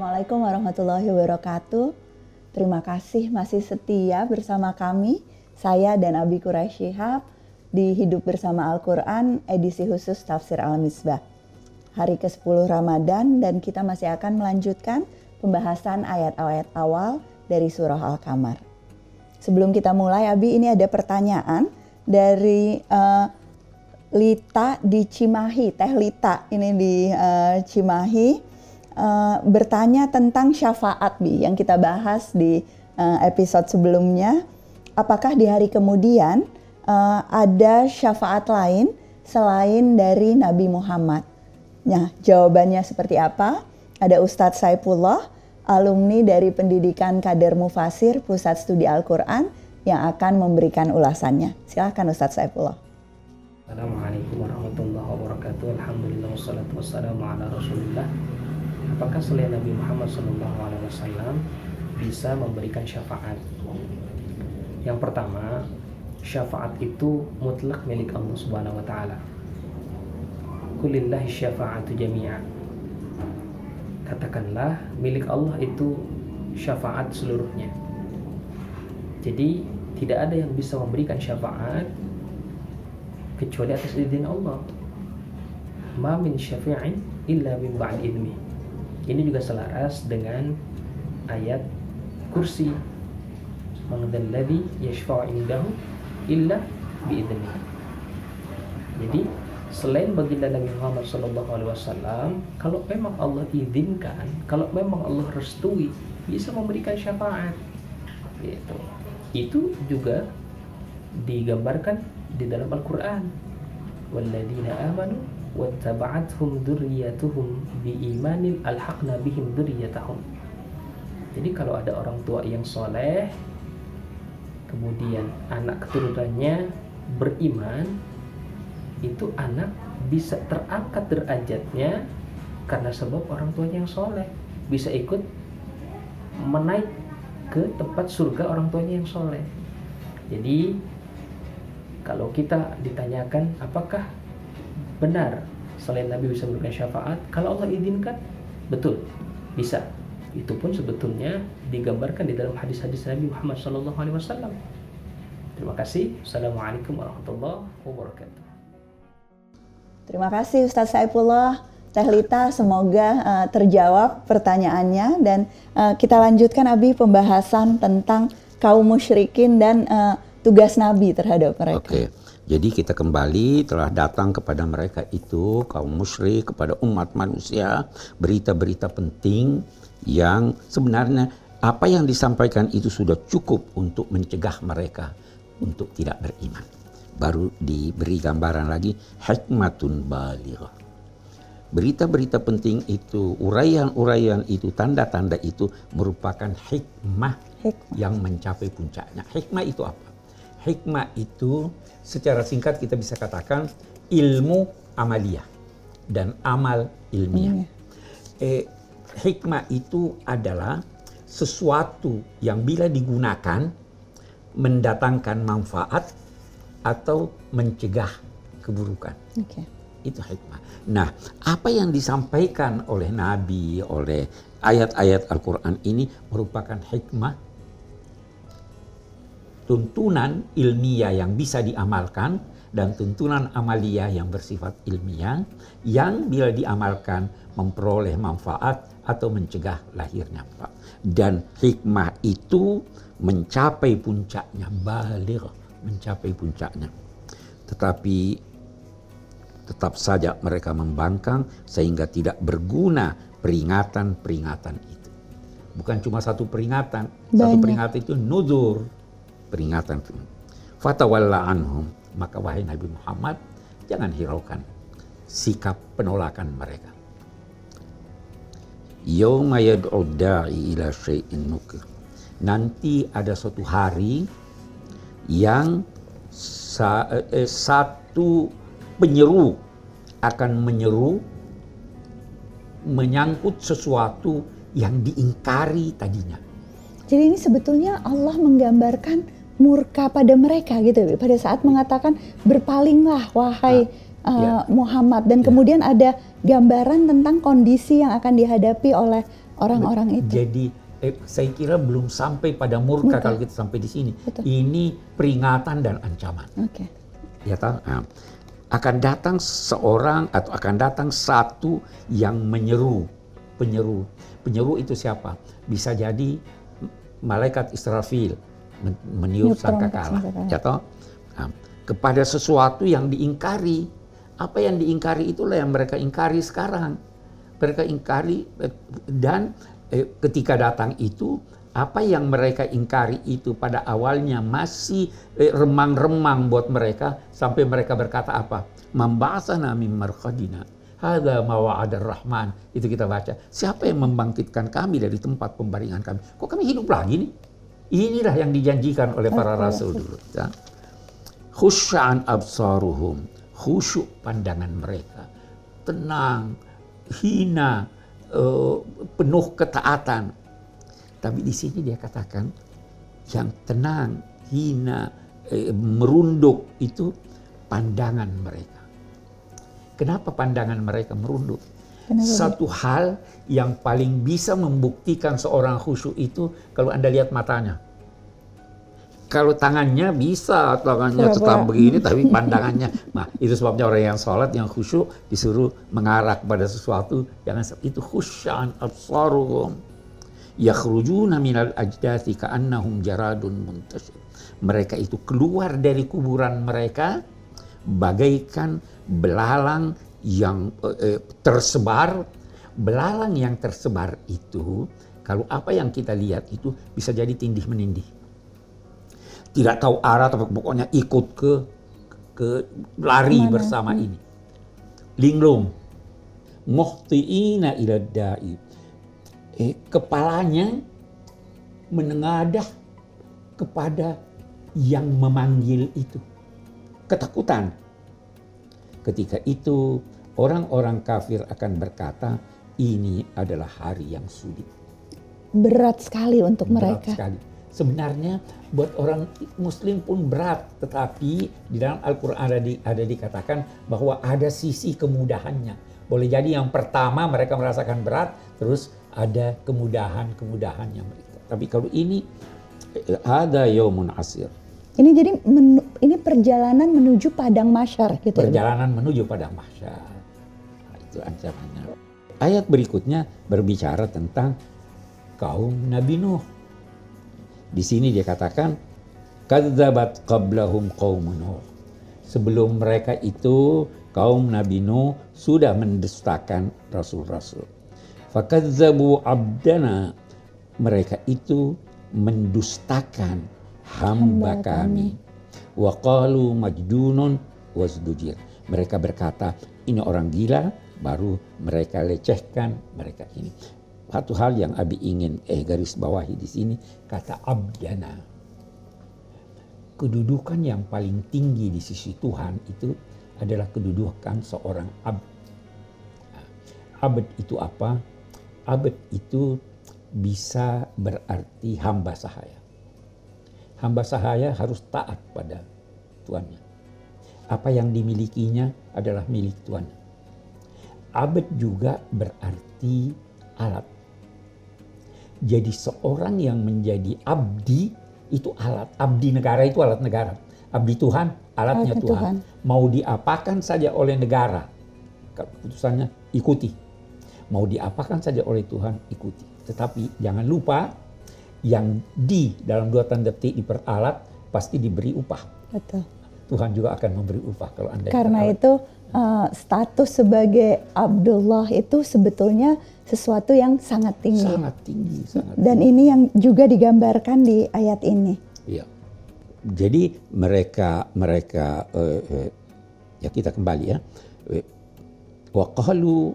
Assalamualaikum warahmatullahi wabarakatuh. Terima kasih masih setia bersama kami, saya dan Abi Quraisy Shihab di Hidup Bersama Al-Quran edisi khusus Tafsir Al-Misbah. Hari ke-10 Ramadan dan kita masih akan melanjutkan pembahasan ayat-ayat awal dari surah Al-Kamar. Sebelum kita mulai Abi ini ada pertanyaan dari uh, Lita di Cimahi, Teh Lita ini di uh, Cimahi uh, bertanya tentang syafaat bi yang kita bahas di uh, episode sebelumnya. Apakah di hari kemudian uh, ada syafaat lain selain dari Nabi Muhammad? Nah, jawabannya seperti apa? Ada Ustadz Saifullah, alumni dari Pendidikan Kader Mufasir Pusat Studi Al-Quran yang akan memberikan ulasannya. Silahkan Ustadz Saifullah. Assalamualaikum warahmatullahi wabarakatuh. Alhamdulillah wassalatu wassalamu ala rasulillah. Apakah selain Nabi Muhammad SAW bisa memberikan syafaat? Yang pertama, syafaat itu mutlak milik Allah Subhanahu wa taala. Kulillahi syafa'atu jami'a. Katakanlah milik Allah itu syafaat seluruhnya. Jadi tidak ada yang bisa memberikan syafaat kecuali atas izin Allah. Ma min syafi'in illa min ba'd idmi. Ini juga selaras dengan ayat kursi. Man dzalladzi indahu illa biidzni. Jadi selain baginda Nabi Muhammad SAW, kalau memang Allah izinkan, kalau memang Allah restui, bisa memberikan syafaat. Gitu. Itu juga digambarkan di dalam Al-Quran walladzina amanu wattaba'athum dzurriyyatuhum biimanin alhaqna bihim dzurriyyatahum jadi kalau ada orang tua yang soleh kemudian anak keturunannya beriman itu anak bisa terangkat derajatnya karena sebab orang tuanya yang soleh. Bisa ikut menaik ke tempat surga orang tuanya yang soleh. Jadi kalau kita ditanyakan apakah benar selain Nabi bisa memberikan syafaat, kalau Allah izinkan, betul bisa. Itu pun sebetulnya digambarkan di dalam hadis-hadis Nabi Muhammad SAW. Terima kasih. Assalamualaikum warahmatullahi wabarakatuh. Terima kasih Ustaz Saifullah. Teh Lita, semoga uh, terjawab pertanyaannya dan uh, kita lanjutkan Abi pembahasan tentang kaum musyrikin dan uh, tugas Nabi terhadap mereka. Oke. Jadi kita kembali telah datang kepada mereka itu kaum musyrik kepada umat manusia berita-berita penting yang sebenarnya apa yang disampaikan itu sudah cukup untuk mencegah mereka untuk tidak beriman. Baru diberi gambaran lagi hikmatun balighah berita-berita penting itu, uraian-uraian itu, tanda-tanda itu merupakan hikmah, hikmah yang mencapai puncaknya. Hikmah itu apa? Hikmah itu secara singkat kita bisa katakan ilmu amalia dan amal ilmiah. Hmm. Eh, hikmah itu adalah sesuatu yang bila digunakan mendatangkan manfaat atau mencegah keburukan. Okay. Itu hikmah. Nah, apa yang disampaikan oleh Nabi, oleh ayat-ayat Al-Quran ini merupakan hikmah, tuntunan ilmiah yang bisa diamalkan, dan tuntunan amalia yang bersifat ilmiah, yang bila diamalkan memperoleh manfaat atau mencegah lahirnya manfaat. Dan hikmah itu mencapai puncaknya, balik mencapai puncaknya. Tetapi tetap saja mereka membangkang sehingga tidak berguna peringatan-peringatan itu. Bukan cuma satu peringatan, Banyak. satu peringatan itu nudur peringatan. Fatawalla anhum, maka wahai Nabi Muhammad, jangan hiraukan sikap penolakan mereka. Yawma yad'u da'i ila syai'in nukir. Nanti ada suatu hari yang sa eh, satu penyeru akan menyeru menyangkut sesuatu yang diingkari tadinya. Jadi ini sebetulnya Allah menggambarkan murka pada mereka gitu pada saat mengatakan berpalinglah wahai nah, uh, ya. Muhammad dan ya. kemudian ada gambaran tentang kondisi yang akan dihadapi oleh orang-orang itu. Jadi eh, saya kira belum sampai pada murka Murka. kalau kita sampai di sini. Betul. Ini peringatan dan ancaman. Oke. Ya tahu? Nah, akan datang seorang atau akan datang satu yang menyeru, penyeru. Penyeru itu siapa? Bisa jadi malaikat Israfil meniup sangkakala. Ya toh? Nah, kepada sesuatu yang diingkari. Apa yang diingkari itulah yang mereka ingkari sekarang. Mereka ingkari eh, dan eh, ketika datang itu apa yang mereka ingkari itu pada awalnya masih eh, remang-remang buat mereka sampai mereka berkata apa? Membasana min marqadina. Hadza ma wa'ada rahman Itu kita baca. Siapa yang membangkitkan kami dari tempat pembaringan kami? Kok kami hidup lagi nih? Inilah yang dijanjikan oleh para rasul dulu. Ya. Khusya'an absaruhum. Khusyuk pandangan mereka. Tenang, hina, eh, penuh ketaatan. Tapi di sini dia katakan yang tenang, hina, eh, merunduk itu pandangan mereka. Kenapa pandangan mereka merunduk? Kenapa, Satu hal yang paling bisa membuktikan seorang khusyuk itu kalau Anda lihat matanya. Kalau tangannya bisa, tangannya tetap begini, tapi pandangannya. Nah, itu sebabnya orang yang sholat, yang khusyuk disuruh mengarah kepada sesuatu. Jangan itu khusya'an absaruhum. Yakhrujuna minal ajdati ka'annahum jaradun muntashir. Mereka itu keluar dari kuburan mereka bagaikan belalang yang eh, eh, tersebar. Belalang yang tersebar itu, kalau apa yang kita lihat itu bisa jadi tindih menindih tidak tahu arah tapi pokoknya ikut ke ke lari Ke mana? bersama ini. Linglung. Muhtiina ila da'i. Eh, kepalanya menengadah kepada yang memanggil itu. Ketakutan. Ketika itu orang-orang kafir akan berkata, ini adalah hari yang sulit. Berat sekali untuk Berat mereka. sekali. Sebenarnya buat orang muslim pun berat, tetapi di dalam Al-Qur'an ada di, ada dikatakan bahwa ada sisi kemudahannya. Boleh jadi yang pertama mereka merasakan berat, terus ada kemudahan-kemudahan yang mereka. Tapi kalau ini eh, ada yaumun asir. Ini jadi menu- ini perjalanan menuju padang masyar gitu. Perjalanan menuju pada mahsyar. Nah, itu ancamannya. Ayat berikutnya berbicara tentang kaum Nabi Nuh. Di sini dia katakan kadzabat qablahum qaum Nuh. Sebelum mereka itu kaum Nabi Nuh sudah mendustakan rasul-rasul. Fakadzabu abdana mereka itu mendustakan hamba kami. Wa qalu majdunun wazdujir. Mereka berkata ini orang gila baru mereka lecehkan mereka ini. Satu hal yang Abi ingin eh garis bawahi di sini kata abdana. Kedudukan yang paling tinggi di sisi Tuhan itu adalah kedudukan seorang abd. Abd itu apa? Abd itu bisa berarti hamba sahaya. Hamba sahaya harus taat pada tuannya. Apa yang dimilikinya adalah milik tuannya. Abd juga berarti alat. Jadi seorang yang menjadi abdi itu alat. Abdi negara itu alat negara. Abdi Tuhan alatnya Alatnya Tuhan. Tuhan. Mau diapakan saja oleh negara. Keputusannya ikuti. Mau diapakan saja oleh Tuhan ikuti. Tetapi jangan lupa yang di dalam dua tanda T diperalat pasti diberi upah. Betul. Tuhan juga akan memberi upah kalau Anda Karena diperalat. itu uh, status sebagai Abdullah itu sebetulnya sesuatu yang sangat tinggi. sangat tinggi, sangat Dan ini yang juga digambarkan di ayat ini. Iya. Jadi mereka mereka eh, eh, ya kita kembali ya. Waqalu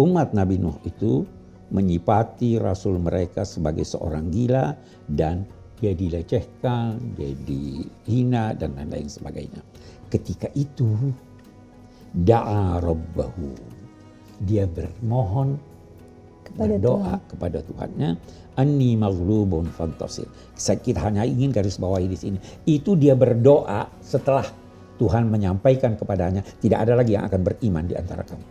umat Nabi Nuh itu menyipati rasul mereka sebagai seorang gila dan dia dilecehkan, dia dihina dan lain-lain sebagainya. Ketika itu da'a rabbahu. Dia bermohon Kepada berdoa kepada Tuhannya anni maghlubun fantasir. Saya kita hanya ingin garis bawahi di sini. Itu dia berdoa setelah Tuhan menyampaikan kepadanya tidak ada lagi yang akan beriman di antara kamu.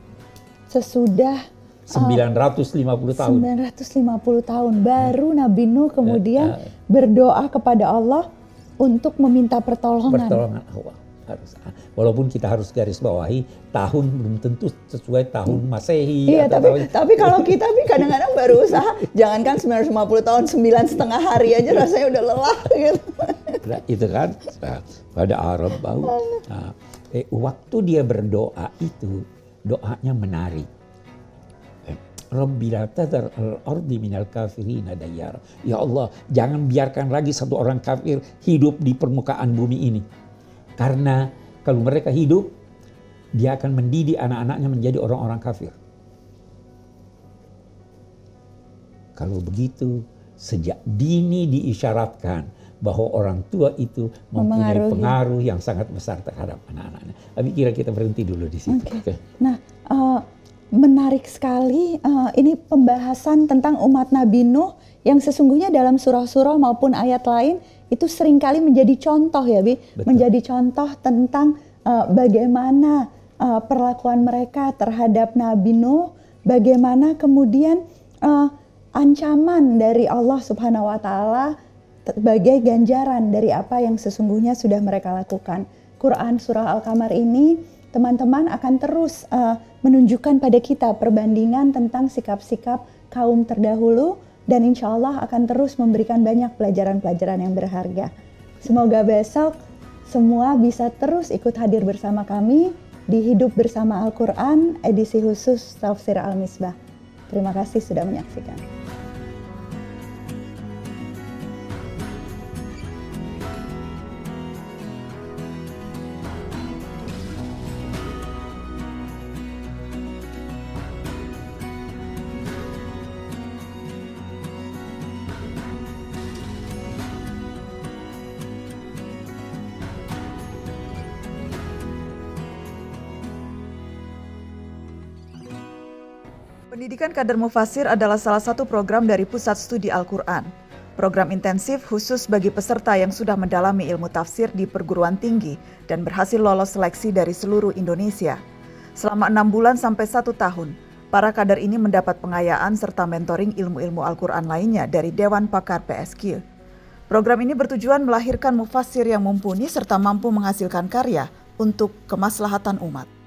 Sesudah 950 tahun. 950 tahun baru Nabi Nuh kemudian Eh, eh. berdoa kepada Allah untuk meminta pertolongan. Pertolongan Allah. Harus, walaupun kita harus garis bawahi tahun belum tentu sesuai tahun Masehi. Iya, atau tapi tahun- tapi kalau kita Bi, kadang-kadang baru usaha, jangankan 950 tahun, sembilan setengah hari aja rasanya udah lelah gitu. Nah, itu kan nah, pada Arab bau. Nah, eh, waktu dia berdoa itu doanya menarik. Rabbi la tadhar al-ardi minal kafirina dayyara. Ya Allah, jangan biarkan lagi satu orang kafir hidup di permukaan bumi ini. Karena kalau mereka hidup, dia akan mendidik anak-anaknya menjadi orang-orang kafir. Kalau begitu, sejak dini diisyaratkan bahwa orang tua itu mempunyai pengaruh yang sangat besar terhadap anak-anaknya. Tapi kira kita berhenti dulu di situ. Oke. Oke. Nah, eh, menarik sekali eh, ini pembahasan tentang umat Nabi Nuh yang sesungguhnya dalam surah-surah maupun ayat lain itu sering kali menjadi contoh ya, Bi, Betul. menjadi contoh tentang eh, bagaimana eh, perlakuan mereka terhadap Nabi Nuh, bagaimana kemudian eh, ancaman dari Allah Subhanahu wa taala sebagai ganjaran dari apa yang sesungguhnya sudah mereka lakukan. Quran surah Al-Kamar ini teman-teman akan terus uh, menunjukkan pada kita perbandingan tentang sikap-sikap kaum terdahulu dan insya Allah akan terus memberikan banyak pelajaran-pelajaran yang berharga. Semoga besok semua bisa terus ikut hadir bersama kami di Hidup Bersama Al-Quran edisi khusus Tafsir Al-Misbah. Terima kasih sudah menyaksikan. Pendidikan Kader Mufasir adalah salah satu program dari Pusat Studi Al-Quran. Program intensif khusus bagi peserta yang sudah mendalami ilmu tafsir di perguruan tinggi dan berhasil lolos seleksi dari seluruh Indonesia. Selama enam bulan sampai satu tahun, para kader ini mendapat pengayaan serta mentoring ilmu-ilmu Al-Quran lainnya dari Dewan Pakar PSQ. Program ini bertujuan melahirkan mufasir yang mumpuni serta mampu menghasilkan karya untuk kemaslahatan umat.